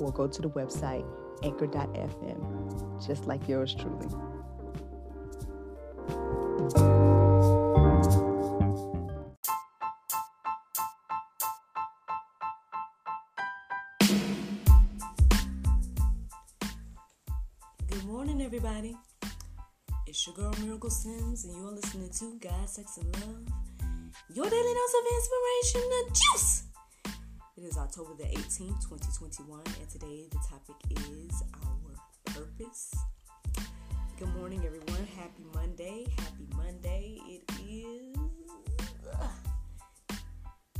or go to the website anchor.fm, just like yours truly. Good morning, everybody. It's your girl Miracle Sims, and you're listening to God, Sex, and Love, your daily dose of inspiration, the juice. It is October the 18th, 2021, and today the topic is our purpose. Good morning, everyone. Happy Monday. Happy Monday. It is uh,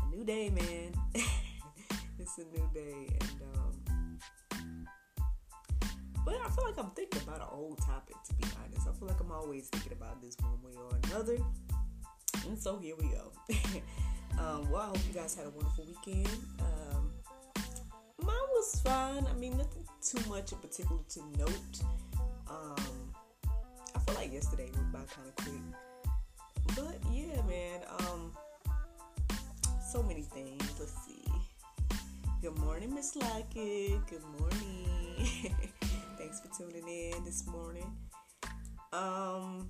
a new day, man. it's a new day, and um, but I feel like I'm thinking about an old topic. To be honest, I feel like I'm always thinking about this one way or another, and so here we go. Um, well, I hope you guys had a wonderful weekend. Um, mine was fun. I mean, nothing too much in particular to note. Um, I feel like yesterday went by kind of quick. But yeah, man. Um, so many things. Let's see. Good morning, Miss Lockett. Good morning. Thanks for tuning in this morning. Um,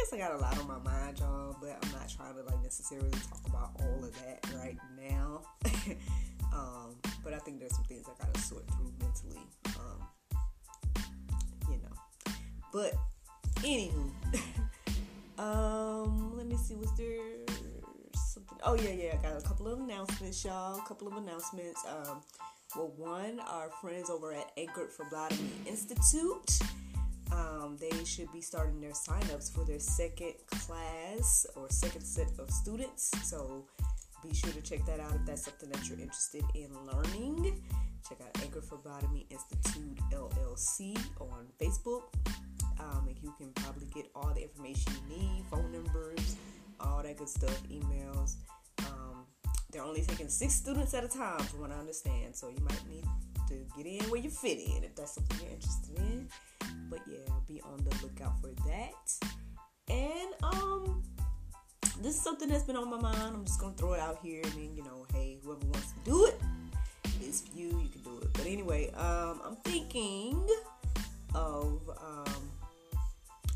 guess I got a lot on my mind, y'all, but I'm not trying to like necessarily talk about all of that right now. um, but I think there's some things I gotta sort through mentally. Um, you know. But anywho, um, let me see. Was there something? Oh yeah, yeah. I got a couple of announcements, y'all. A couple of announcements. Um, well, one, our friends over at Anchored Phlebotomy Institute um, they should be starting their signups for their second class or second set of students. So be sure to check that out if that's something that you're interested in learning. Check out Anchor Phlebotomy Institute LLC on Facebook. Um, and you can probably get all the information you need, phone numbers, all that good stuff, emails. Um, they're only taking six students at a time, from what I understand. So you might need to get in where you fit in if that's something you're interested in. But yeah, be on the lookout for that. And um this is something that's been on my mind. I'm just gonna throw it out here and then, you know, hey, whoever wants to do it, it's you, you can do it. But anyway, um, I'm thinking of um,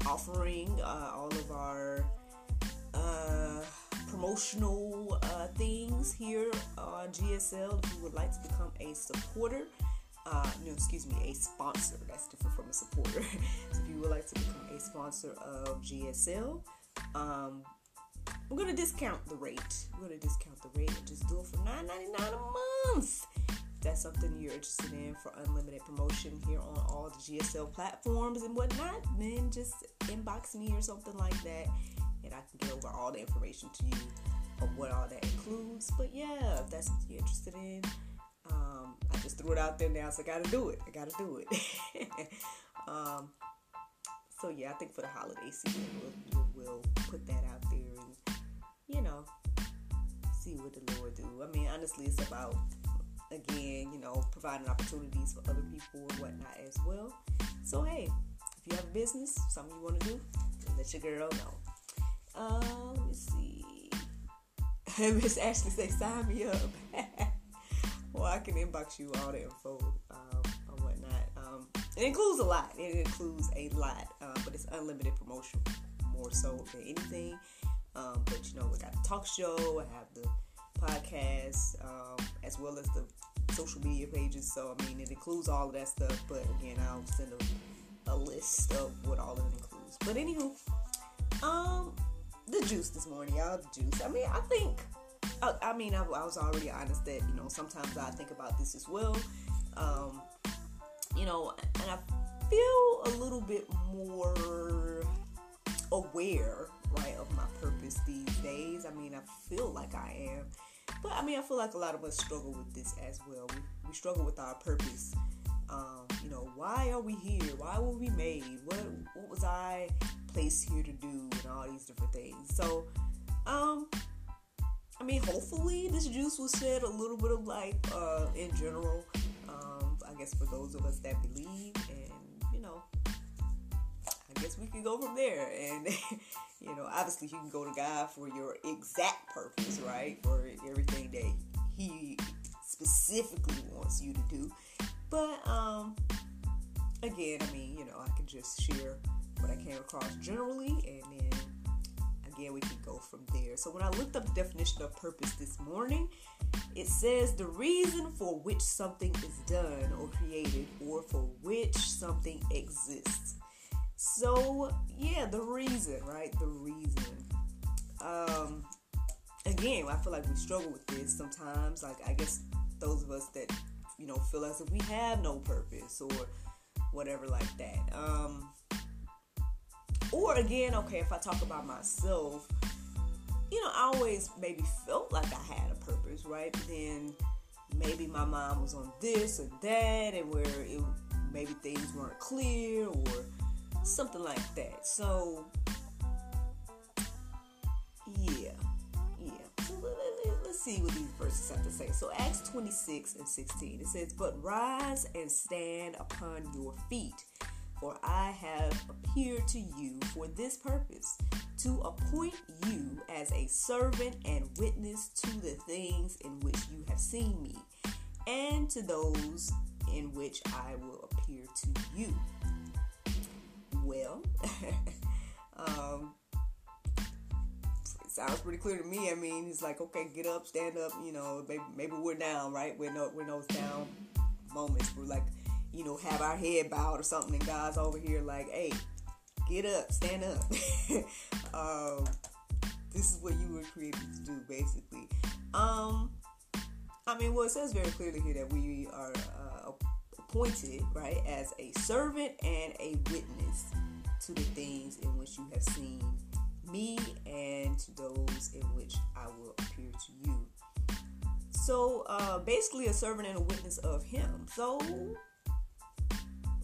offering uh, all of our uh, promotional uh, things here on GSL. If you would like to become a supporter, uh, no, excuse me, a sponsor. That's different from a supporter. so if you would like to become a sponsor of GSL, um, we're gonna discount the rate. We're gonna discount the rate and just do it for $9.99 a month. If that's something you're interested in for unlimited promotion here on all the GSL platforms and whatnot, then just inbox me or something like that, and I can get over all the information to you of what all that includes. But yeah, if that's something you're interested in, um, I just threw it out there now, so I gotta do it. I gotta do it. um, so yeah, I think for the holiday season, we'll, we'll, put that out there and you know see what the Lord do. I mean, honestly, it's about again, you know, providing opportunities for other people and whatnot as well. So hey, if you have a business, something you want to do, let your girl know. Uh, let me see. Miss Ashley say, sign me up. I can inbox you all the info um, or whatnot. Um, it includes a lot. It includes a lot, uh, but it's unlimited promotion more so than anything. Um, but you know, we got the talk show. I have the podcast um, as well as the social media pages. So I mean, it includes all of that stuff. But again, I'll send a, a list of what all of it includes. But anywho, um, the juice this morning, y'all. The juice. I mean, I think I, I mean, I, I, was already honest that you know sometimes I think about this as well. Um, you know, and I feel a little bit more aware, right, of my purpose these days. I mean, I feel like I am but I mean, I feel like a lot of us struggle with this as well. We, we struggle with our purpose. Um, you know, why are we here? Why were we made? What what was I placed here to do? And all these different things. So, um, I mean, hopefully this juice will shed a little bit of light uh, in general. Um, I guess for those of us that believe, and you know, I guess we can go from there. And you know, obviously you can go to God for your exact purpose, right? For everything that He specifically wants you to do. But um, again, I mean, you know, I can just share what I came across generally, and then again, we can go from there. So when I looked up the definition of purpose this morning, it says the reason for which something is done or created, or for which something exists. So yeah, the reason, right? The reason. Um, again, I feel like we struggle with this sometimes. Like I guess those of us that you know feel as if we have no purpose or whatever like that. Um, or again, okay, if I talk about myself, you know, I always maybe felt like I had a purpose, right? But then maybe my mom was on this or that, and where it maybe things weren't clear or something like that. So, yeah, yeah. Let, us see what these verses have to say. So, Acts 26 and 16, it says, But rise and stand upon your feet, for I have appeared to you for this purpose, to appoint you as a servant and witness to the things in which you have seen me, and to those in which I will appear to you well. um, sounds pretty clear to me. I mean, he's like, okay, get up, stand up. You know, maybe, maybe we're down, right? We're no, we're those down moments. We're like, you know, have our head bowed or something, and God's over here like, hey, get up, stand up. um, this is what you were created to do, basically. Um, I mean, well, it says very clearly here that we are uh, appointed, right, as a servant and a witness to the things in which you have seen me and to those in which I will appear to you. So uh, basically, a servant and a witness of Him. So,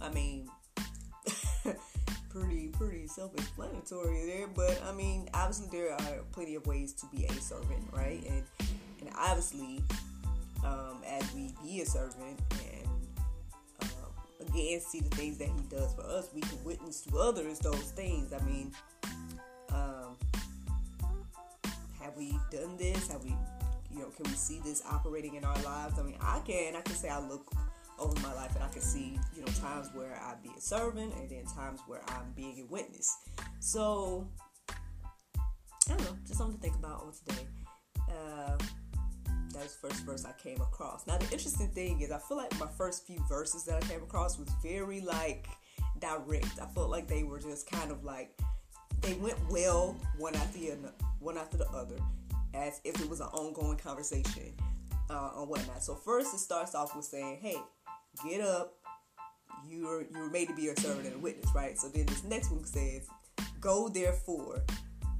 I mean, pretty pretty self-explanatory there. But I mean, obviously there are plenty of ways to be a servant, right? And and obviously, um, as we be a servant and again see the things that he does for us, we can witness to others those things. I mean, um, have we done this? Have we, you know, can we see this operating in our lives? I mean, I can. I can say I look over my life and I can see, you know, times where I be a servant and then times where I'm being a witness. So, I don't know, just something to think about on today. Uh, that was first verse I came across. Now the interesting thing is I feel like my first few verses that I came across was very like direct. I felt like they were just kind of like they went well one after the one after the other, as if it was an ongoing conversation uh, on whatnot. So first it starts off with saying, "Hey, get up. You're you're made to be a servant and a witness, right?" So then this next one says, "Go therefore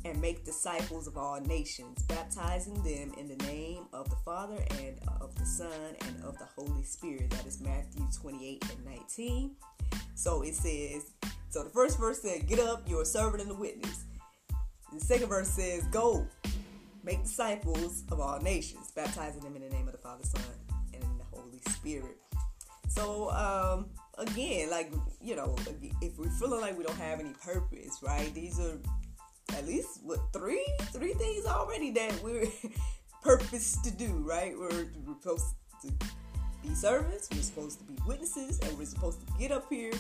and make disciples of all nations, baptizing them in the name of the Father and of the Son and of the Holy Spirit. That is Matthew 28 and 19. So it says, so the first verse said, Get up, you're a servant and a witness. The second verse says, Go, make disciples of all nations, baptizing them in the name of the Father, Son, and the Holy Spirit. So, um, again, like, you know, if we're feeling like we don't have any purpose, right? These are at least what three three things already that we're purpose to do, right? We're, we're supposed to be servants, we're supposed to be witnesses, and we're supposed to get up here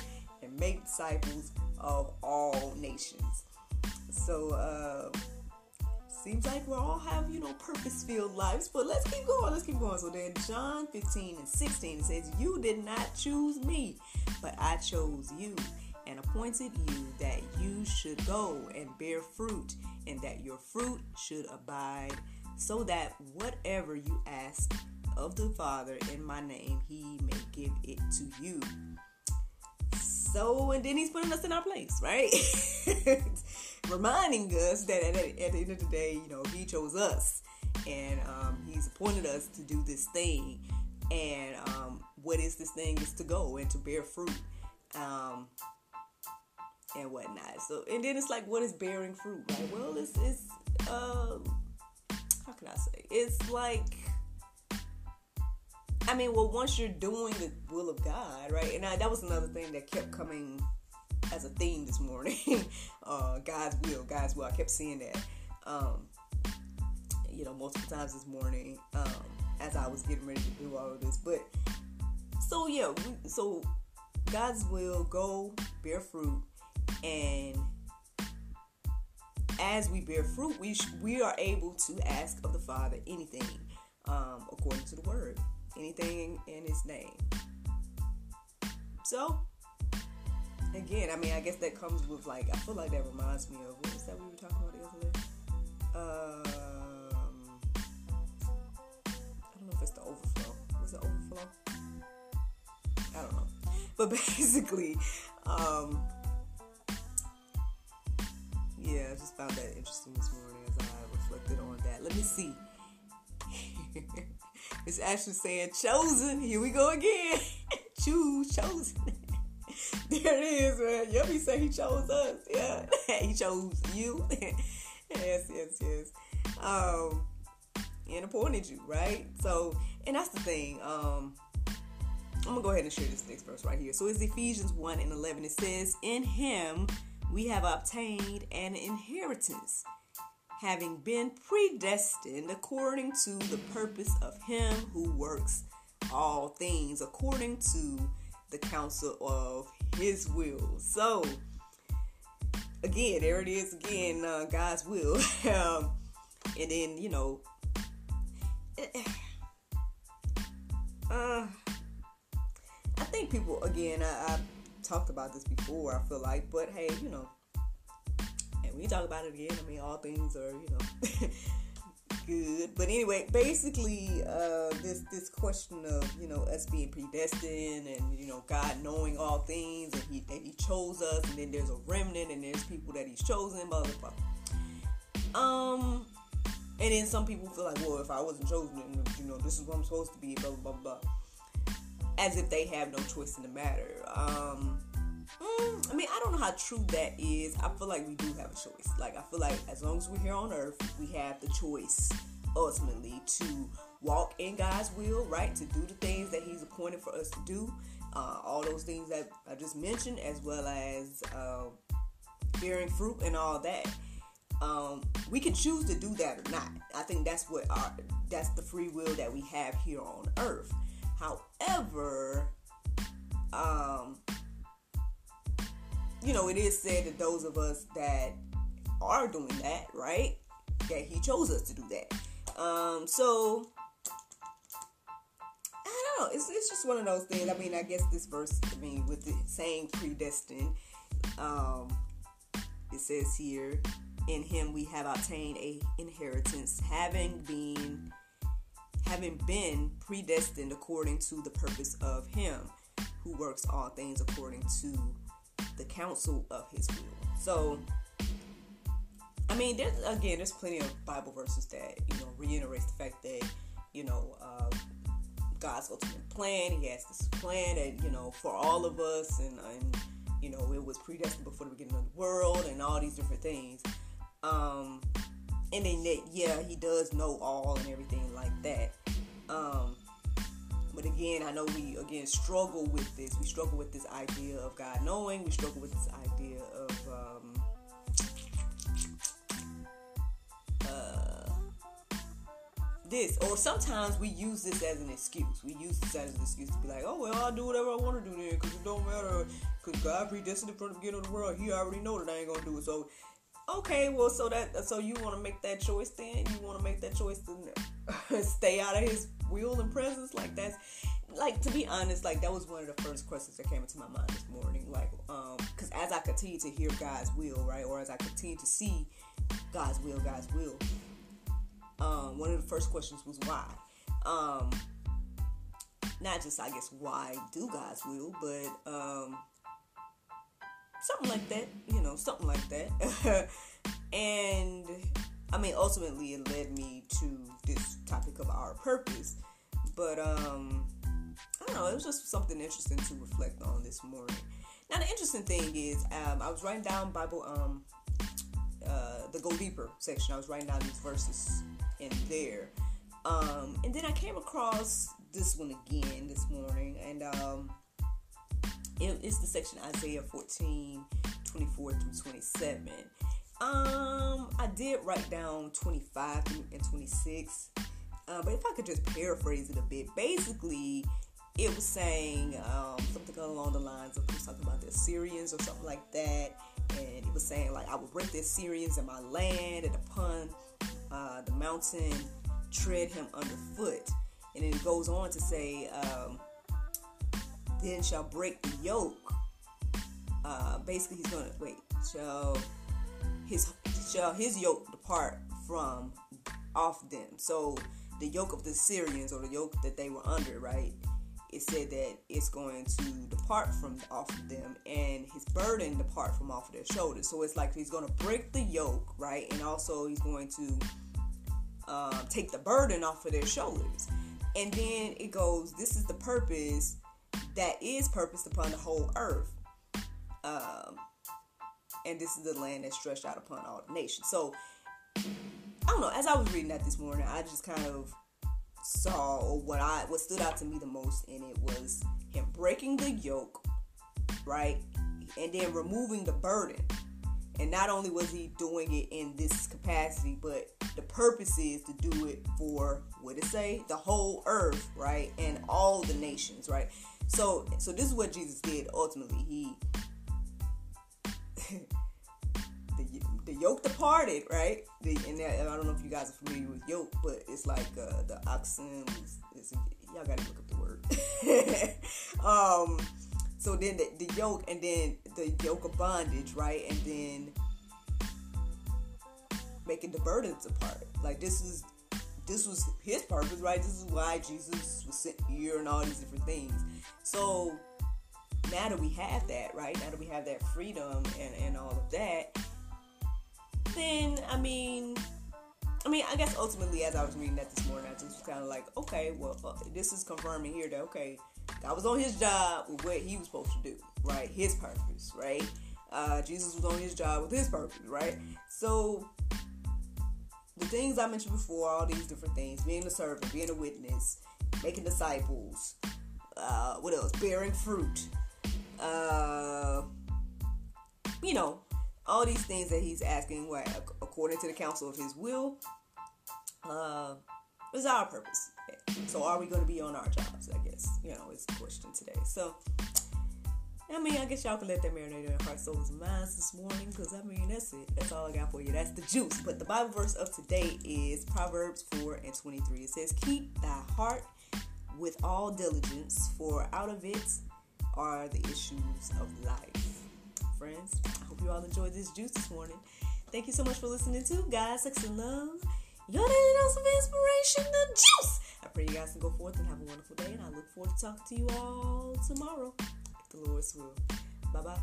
and make disciples of all nations. So uh seems like we all have, you know, purpose filled lives, but let's keep going, let's keep going. So then John 15 and 16 says, You did not choose me, but I chose you and appointed you that you should go and bear fruit, and that your fruit should abide, so that whatever you ask of the Father in my name, he may give it to you. So, and then he's putting us in our place, right? Reminding us that at, at, the end of the day, you know, he chose us and um, He's appointed us to do this thing. And um, what is this thing? Is to go and to bear fruit. Um, and whatnot. So, and then it's like, what is bearing fruit, right? Well, it's, it's, um, how can I say? It's like, I mean, well, once you're doing the will of God, right? And I, that was another thing that kept coming as a theme this morning. uh, God's will, God's will. I kept seeing that, um, you know, multiple times this morning um, as I was getting ready to do all of this. But so yeah, we, so God's will go bear fruit, and as we bear fruit, we sh- we are able to ask of the Father anything um, according to the Word anything in his name. So, again, I mean, I guess that comes with like, I feel like that reminds me of what was that we were talking about the other day? Um, I don't know if it's the overflow. Was it overflow? I don't know. But basically, um, yeah, I just found that interesting this morning as I reflected on that. Let me see. It's actually saying chosen. Here we go again. Choose chosen. There it is, man. He said he chose us. Yeah, he chose you. yes, yes, yes. Um, and appointed you, right? So, and that's the thing. Um, I'm gonna go ahead and share this next verse right here. So it's Ephesians 1 and 11. It says, In him we have obtained an inheritance having been predestined according to the purpose of him who works all things according to the counsel of his will. So, again, there it is again, uh, God's will. um, and then, you know, uh, I think people, again, I, I talked about this before, I feel like, but hey, you know, and we talk about it again. I mean, all things are, you know, good. But anyway, basically, uh, this this question of you know us being predestined and you know God knowing all things and He that He chose us, and then there's a remnant and there's people that He's chosen, blah blah blah. Um, and then some people feel like, well, if I wasn't chosen, you know, this is what I'm supposed to be, blah blah blah blah, as if they have no choice in the matter. Um Mm, I mean, I don't know how true that is. I feel like we do have a choice. Like, I feel like as long as we're here on earth, we have the choice ultimately to walk in God's will, right? To do the things that He's appointed for us to do. Uh, all those things that I just mentioned, as well as uh, bearing fruit and all that. Um, we can choose to do that or not. I think that's what our that's the free will that we have here on earth. However, um, you know, it is said that those of us that are doing that, right, that He chose us to do that. Um, so I don't know. It's, it's just one of those things. I mean, I guess this verse, I mean, with the saying predestined, um, it says here, in Him we have obtained a inheritance, having been having been predestined according to the purpose of Him who works all things according to the counsel of his will. So, I mean, there's again, there's plenty of Bible verses that you know reiterates the fact that you know uh, God's ultimate plan. He has this plan that you know for all of us, and, and you know it was predestined before the beginning of the world, and all these different things. Um, and then that, yeah, He does know all and everything like that. Um, but again, I know we again struggle with this. We struggle with this idea of God knowing. We struggle with this idea of um, uh, this. Or sometimes we use this as an excuse. We use this as an excuse to be like, oh well, I'll do whatever I want to do then, because it don't matter. Because God predestined from the beginning of the world. He already know that I ain't gonna do it. So okay, well, so that so you want to make that choice then? You want to make that choice to stay out of His will and presence? Like that's like to be honest, like that was one of the first questions that came into my mind this morning. Like, um, because as I continue to hear God's will, right, or as I continue to see God's will, God's will, um, one of the first questions was why. Um, not just I guess why do God's will, but um something like that, you know, something like that. and I mean, ultimately, it led me to this topic of our purpose. But um, I don't know. It was just something interesting to reflect on this morning. Now, the interesting thing is, um, I was writing down Bible, um, uh, the Go Deeper section. I was writing down these verses in there, um, and then I came across this one again this morning, and um, it's the section Isaiah 14, 24 through 27. Um, I did write down 25 and 26, uh, but if I could just paraphrase it a bit, basically, it was saying um, something along the lines of something about the Assyrians or something like that, and it was saying like I will break the Assyrians in my land, and upon uh, the mountain tread him underfoot, and it goes on to say, um, then shall break the yoke. Uh, basically, he's gonna wait. Shall his shall his yoke depart from off them. So the yoke of the Syrians or the yoke that they were under, right? It said that it's going to depart from off of them and his burden depart from off of their shoulders. So it's like he's going to break the yoke, right? And also he's going to uh, take the burden off of their shoulders. And then it goes, this is the purpose that is purposed upon the whole earth. Um, and this is the land that's stretched out upon all the nations. So I don't know. As I was reading that this morning, I just kind of saw what I what stood out to me the most in it was him breaking the yoke, right, and then removing the burden. And not only was he doing it in this capacity, but the purpose is to do it for what it say, the whole earth, right, and all the nations, right. So, so this is what Jesus did. Ultimately, he the the yoke departed, right? The, and that, I don't know if you guys are familiar with yoke, but it's like uh, the oxen. Y'all gotta look up the word. um, so then the, the yoke, and then the yoke of bondage, right? And then making the burdens apart. Like this is this was his purpose, right? This is why Jesus was sent here and all these different things. So now that we have that, right? Now that we have that freedom and, and all of that, then I mean, I mean, I guess ultimately, as I was reading that this morning, I just was kind of like, okay, well, uh, this is confirming here that okay, God was on His job with what He was supposed to do, right? His purpose, right? Uh, Jesus was on His job with His purpose, right? So the things I mentioned before, all these different things, being a servant, being a witness, making disciples, uh, what else? Bearing fruit, uh, you know, all these things that he's asking, what according to the counsel of his will, uh, is our purpose. So, are we going to be on our jobs? I guess you know is the question today. So, I mean, I guess y'all can let that marinate in your heart, souls, and minds this morning, because I mean, that's it. That's all I got for you. That's the juice. But the Bible verse of today is Proverbs 4 and 23. It says, Keep thy heart with all diligence, for out of it are the issues of life. Friends, I hope you all enjoyed this juice this morning. Thank you so much for listening to God, Sex, and Love. Your daily dose of inspiration, the juice. I pray you guys can go forth and have a wonderful day, and I look forward to talking to you all tomorrow, the Lord's will. Bye bye.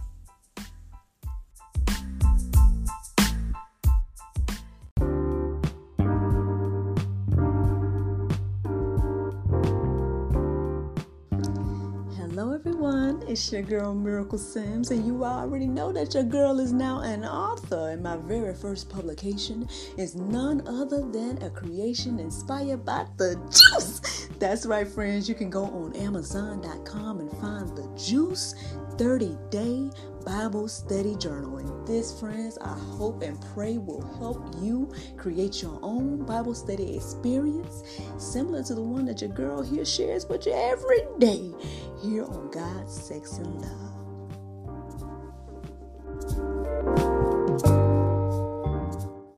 Hello, everyone. It's your girl Miracle Sims, and you already know that your girl is now an author. And my very first publication is none other than a creation inspired by the juice. That's right, friends. You can go on Amazon.com and find the juice 30 day Bible study journal. And this, friends, I hope and pray will help you create your own Bible study experience similar to the one that your girl here shares with you every day here on God's Sex and Love.